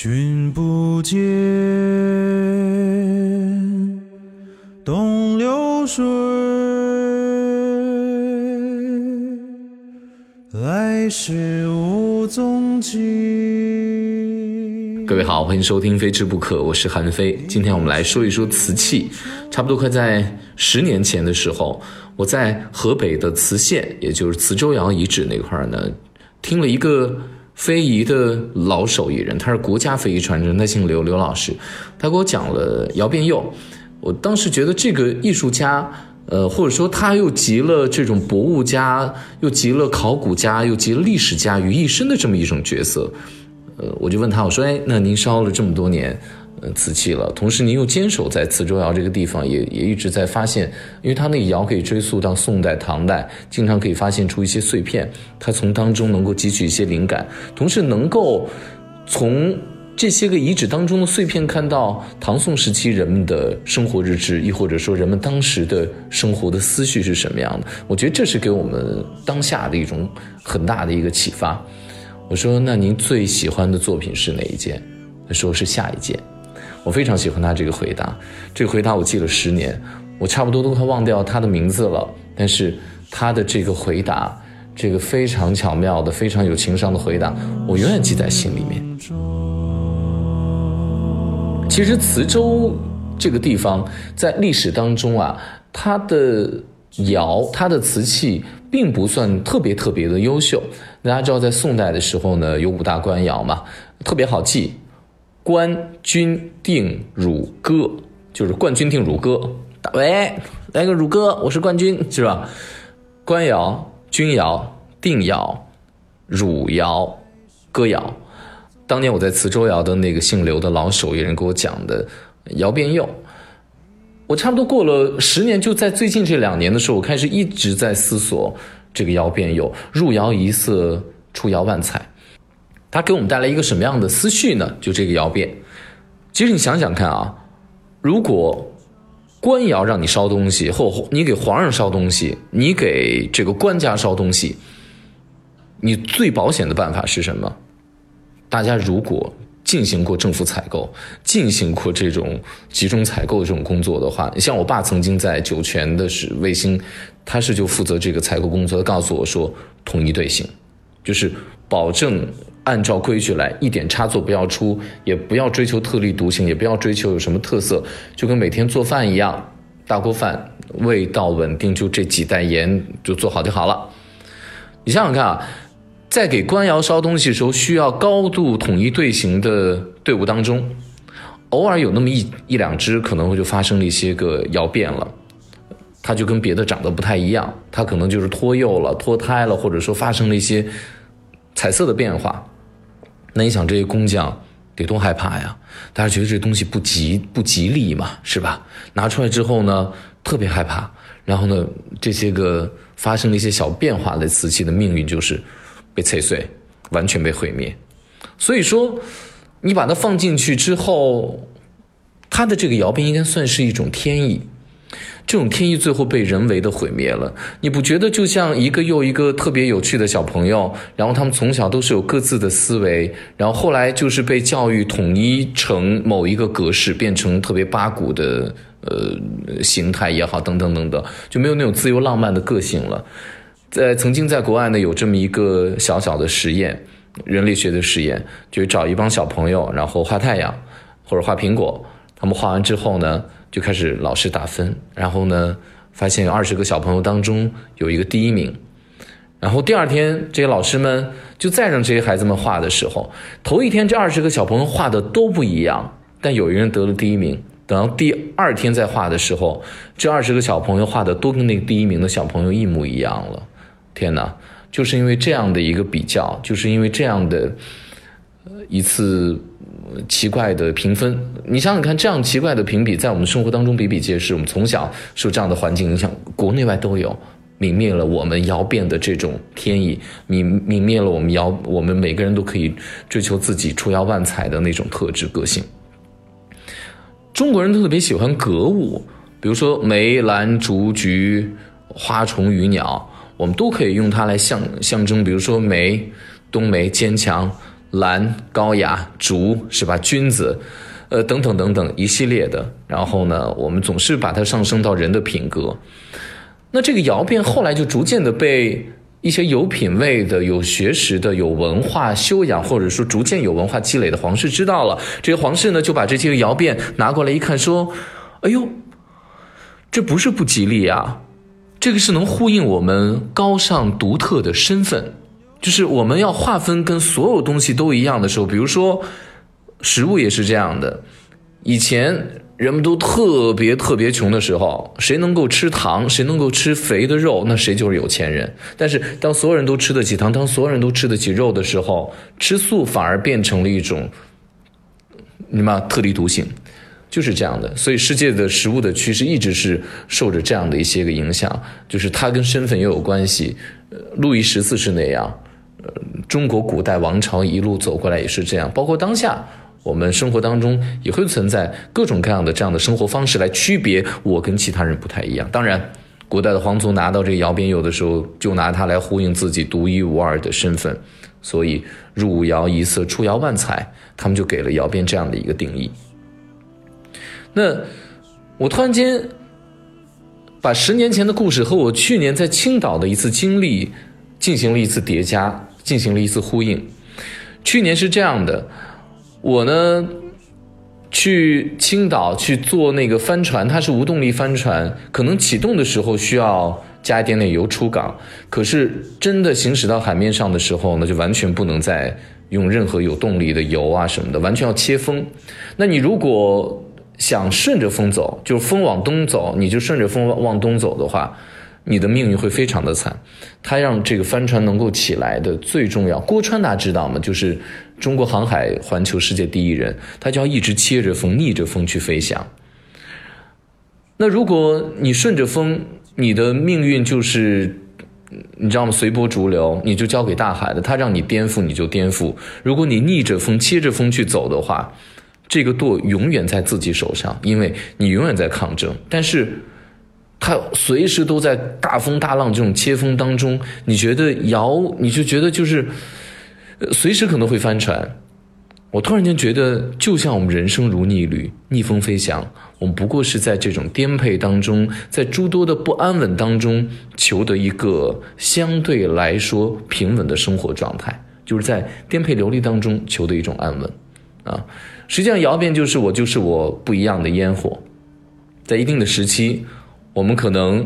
君不见，东流水，来时无踪迹。各位好，欢迎收听《非吃不可》，我是韩非。今天我们来说一说瓷器。差不多快在十年前的时候，我在河北的磁县，也就是磁州窑遗址那块儿呢，听了一个。非遗的老手艺人，他是国家非遗传承，他姓刘，刘老师，他给我讲了窑变釉。我当时觉得这个艺术家，呃，或者说他又集了这种博物家，又集了考古家，又集了历史家于一身的这么一种角色。呃，我就问他，我说，哎，那您烧了这么多年。呃，瓷器了。同时，您又坚守在磁州窑这个地方，也也一直在发现，因为它那个窑可以追溯到宋代、唐代，经常可以发现出一些碎片，它从当中能够汲取一些灵感，同时能够从这些个遗址当中的碎片看到唐宋时期人们的生活日志，亦或者说人们当时的生活的思绪是什么样的。我觉得这是给我们当下的一种很大的一个启发。我说，那您最喜欢的作品是哪一件？他说是下一件。我非常喜欢他这个回答，这个回答我记了十年，我差不多都快忘掉他的名字了。但是他的这个回答，这个非常巧妙的、非常有情商的回答，我永远记在心里面。其实磁州这个地方在历史当中啊，它的窑、它的瓷器并不算特别特别的优秀。大家知道，在宋代的时候呢，有五大官窑嘛，特别好记。冠军定汝歌，就是冠军定汝歌。喂，来个汝歌，我是冠军，是吧？官窑、钧窑、定窑、汝窑、哥窑。当年我在磁州窑的那个姓刘的老手艺人给我讲的窑变釉，我差不多过了十年，就在最近这两年的时候，我开始一直在思索这个窑变釉。入窑一色，出窑万彩。它给我们带来一个什么样的思绪呢？就这个窑变，其实你想想看啊，如果官窑让你烧东西，或你给皇上烧东西，你给这个官家烧东西，你最保险的办法是什么？大家如果进行过政府采购，进行过这种集中采购的这种工作的话，像我爸曾经在酒泉的是卫星，他是就负责这个采购工作，他告诉我说，统一队形，就是保证。按照规矩来，一点差错不要出，也不要追求特立独行，也不要追求有什么特色，就跟每天做饭一样，大锅饭味道稳定，就这几袋盐就做好就好了。你想想看啊，在给官窑烧东西的时候，需要高度统一队形的队伍当中，偶尔有那么一一两只可能会就发生了一些个窑变了，它就跟别的长得不太一样，它可能就是脱釉了、脱胎了，或者说发生了一些彩色的变化。那你想这些工匠得多害怕呀？大家觉得这东西不吉不吉利嘛，是吧？拿出来之后呢，特别害怕。然后呢，这些个发生了一些小变化的瓷器的命运就是被碎碎，完全被毁灭。所以说，你把它放进去之后，它的这个窑变应该算是一种天意。这种天意最后被人为的毁灭了，你不觉得就像一个又一个特别有趣的小朋友，然后他们从小都是有各自的思维，然后后来就是被教育统一成某一个格式，变成特别八股的呃形态也好，等等等等，就没有那种自由浪漫的个性了。在曾经在国外呢，有这么一个小小的实验，人类学的实验，就是找一帮小朋友，然后画太阳或者画苹果，他们画完之后呢。就开始老师打分，然后呢，发现有二十个小朋友当中有一个第一名，然后第二天这些老师们就再让这些孩子们画的时候，头一天这二十个小朋友画的都不一样，但有一个人得了第一名。等到第二天再画的时候，这二十个小朋友画的都跟那个第一名的小朋友一模一样了。天哪！就是因为这样的一个比较，就是因为这样的一次。奇怪的评分，你想想看，这样奇怪的评比在我们生活当中比比皆是。我们从小受这样的环境影响，国内外都有，泯灭了我们窑变的这种天意，泯泯灭了我们窑，我们每个人都可以追求自己出窑万彩的那种特质个性。中国人特别喜欢格物，比如说梅、兰、竹、菊、花、虫、鱼、鸟，我们都可以用它来象象征。比如说梅，冬梅坚强。兰、高雅、竹是吧？君子，呃，等等等等一系列的。然后呢，我们总是把它上升到人的品格。那这个窑变后来就逐渐的被一些有品位的、有学识的、有文化修养，或者说逐渐有文化积累的皇室知道了。这些皇室呢，就把这些个窑变拿过来一看，说：“哎呦，这不是不吉利啊，这个是能呼应我们高尚独特的身份。就是我们要划分跟所有东西都一样的时候，比如说食物也是这样的。以前。”人们都特别特别穷的时候，谁能够吃糖，谁能够吃肥的肉，那谁就是有钱人。但是当所有人都吃得起糖，当所有人都吃得起肉的时候，吃素反而变成了一种，你妈特立独行，就是这样的。所以世界的食物的趋势一直是受着这样的一些个影响，就是它跟身份也有关系。路易十四是那样，中国古代王朝一路走过来也是这样，包括当下。我们生活当中也会存在各种各样的这样的生活方式来区别我跟其他人不太一样。当然，古代的皇族拿到这个窑边有的时候，就拿它来呼应自己独一无二的身份，所以入窑一色，出窑万彩，他们就给了窑边这样的一个定义。那我突然间把十年前的故事和我去年在青岛的一次经历进行了一次叠加，进行了一次呼应。去年是这样的。我呢，去青岛去做那个帆船，它是无动力帆船，可能启动的时候需要加一点点油出港，可是真的行驶到海面上的时候呢，就完全不能再用任何有动力的油啊什么的，完全要切风。那你如果想顺着风走，就是风往东走，你就顺着风往东走的话。你的命运会非常的惨，他让这个帆船能够起来的最重要。郭川大家知道吗？就是中国航海环球世界第一人，他就要一直切着风、逆着风去飞翔。那如果你顺着风，你的命运就是你知道吗？随波逐流，你就交给大海了。他让你颠覆，你就颠覆。如果你逆着风、切着风去走的话，这个舵永远在自己手上，因为你永远在抗争。但是。它随时都在大风大浪这种切风当中，你觉得摇，你就觉得就是，随时可能会翻船。我突然间觉得，就像我们人生如逆旅，逆风飞翔，我们不过是在这种颠沛当中，在诸多的不安稳当中，求得一个相对来说平稳的生活状态，就是在颠沛流离当中求得一种安稳。啊，实际上窑变就是我，就是我不一样的烟火，在一定的时期。我们可能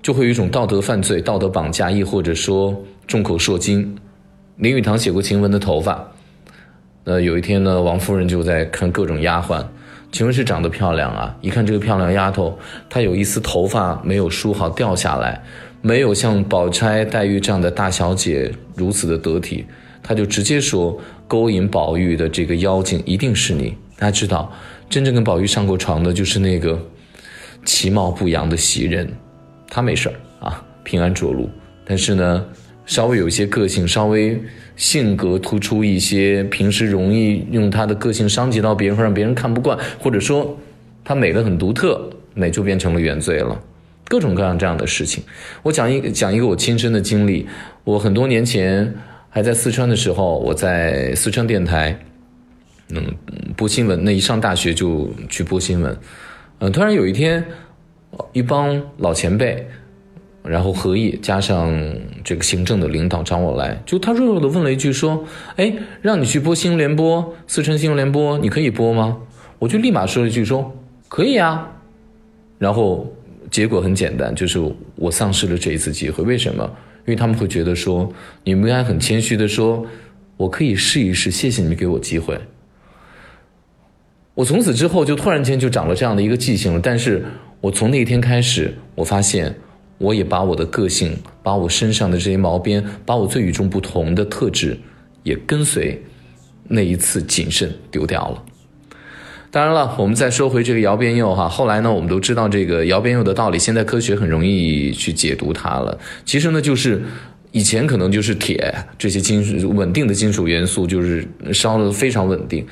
就会有一种道德犯罪、道德绑架，亦或者说众口铄金。林语堂写过晴雯的头发，那有一天呢，王夫人就在看各种丫鬟，晴雯是长得漂亮啊，一看这个漂亮丫头，她有一丝头发没有梳好掉下来，没有像宝钗、黛玉这样的大小姐如此的得体，她就直接说勾引宝玉的这个妖精一定是你。大家知道，真正跟宝玉上过床的就是那个。其貌不扬的袭人，她没事儿啊，平安着陆。但是呢，稍微有一些个性，稍微性格突出一些，平时容易用她的个性伤及到别人，会让别人看不惯，或者说她美的很独特，美就变成了原罪了。各种各样这样的事情，我讲一讲一个我亲身的经历。我很多年前还在四川的时候，我在四川电台，嗯，播新闻。那一上大学就去播新闻。嗯，突然有一天，一帮老前辈，然后何毅加上这个行政的领导找我来，就他弱弱的问了一句说：“哎，让你去播新闻联播，四川新闻联播，你可以播吗？”我就立马说了一句说：“可以啊。”然后结果很简单，就是我丧失了这一次机会。为什么？因为他们会觉得说，你们应该很谦虚的说：“我可以试一试，谢谢你们给我机会。”我从此之后就突然间就长了这样的一个记性了，但是我从那天开始，我发现我也把我的个性，把我身上的这些毛边，把我最与众不同的特质，也跟随那一次谨慎丢掉了。当然了，我们再说回这个窑边釉哈，后来呢，我们都知道这个窑边釉的道理，现在科学很容易去解读它了。其实呢，就是以前可能就是铁这些金属稳定的金属元素，就是烧的非常稳定。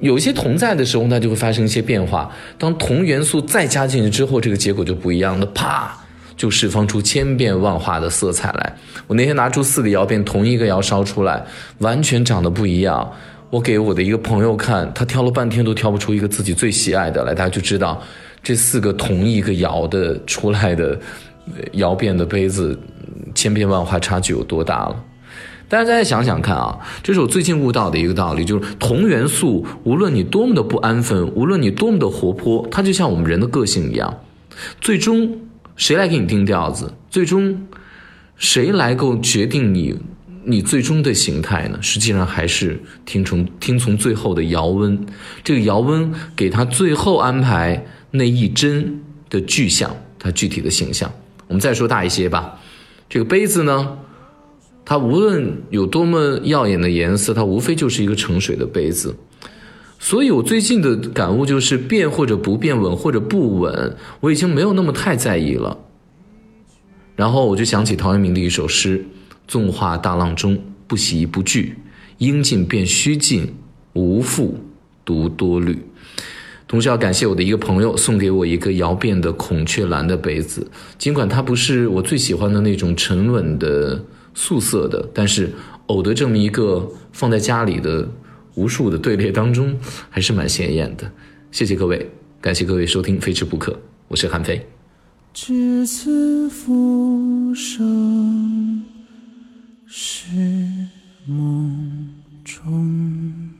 有一些铜在的时候，它就会发生一些变化。当铜元素再加进去之后，这个结果就不一样了。啪，就释放出千变万化的色彩来。我那天拿出四个窑变，同一个窑烧出来，完全长得不一样。我给我的一个朋友看，他挑了半天都挑不出一个自己最喜爱的来，大家就知道这四个同一个窑的出来的窑变的杯子，千变万化差距有多大了。大家再想想看啊，这是我最近悟到的一个道理，就是同元素，无论你多么的不安分，无论你多么的活泼，它就像我们人的个性一样，最终谁来给你定调子？最终谁来够决定你你最终的形态呢？实际上还是听从听从最后的窑温，这个窑温给他最后安排那一针的具象，它具体的形象。我们再说大一些吧，这个杯子呢？它无论有多么耀眼的颜色，它无非就是一个盛水的杯子。所以我最近的感悟就是变或者不变，稳或者不稳，我已经没有那么太在意了。然后我就想起陶渊明的一首诗：“纵画大浪中，不喜不惧，应尽便须尽，无复独多虑。”同时要感谢我的一个朋友送给我一个窑变的孔雀蓝的杯子，尽管它不是我最喜欢的那种沉稳的。素色的但是偶的这么一个放在家里的无数的队列当中还是蛮显眼的。谢谢各位感谢各位收听非吃不可我是韩非只此浮生是梦中。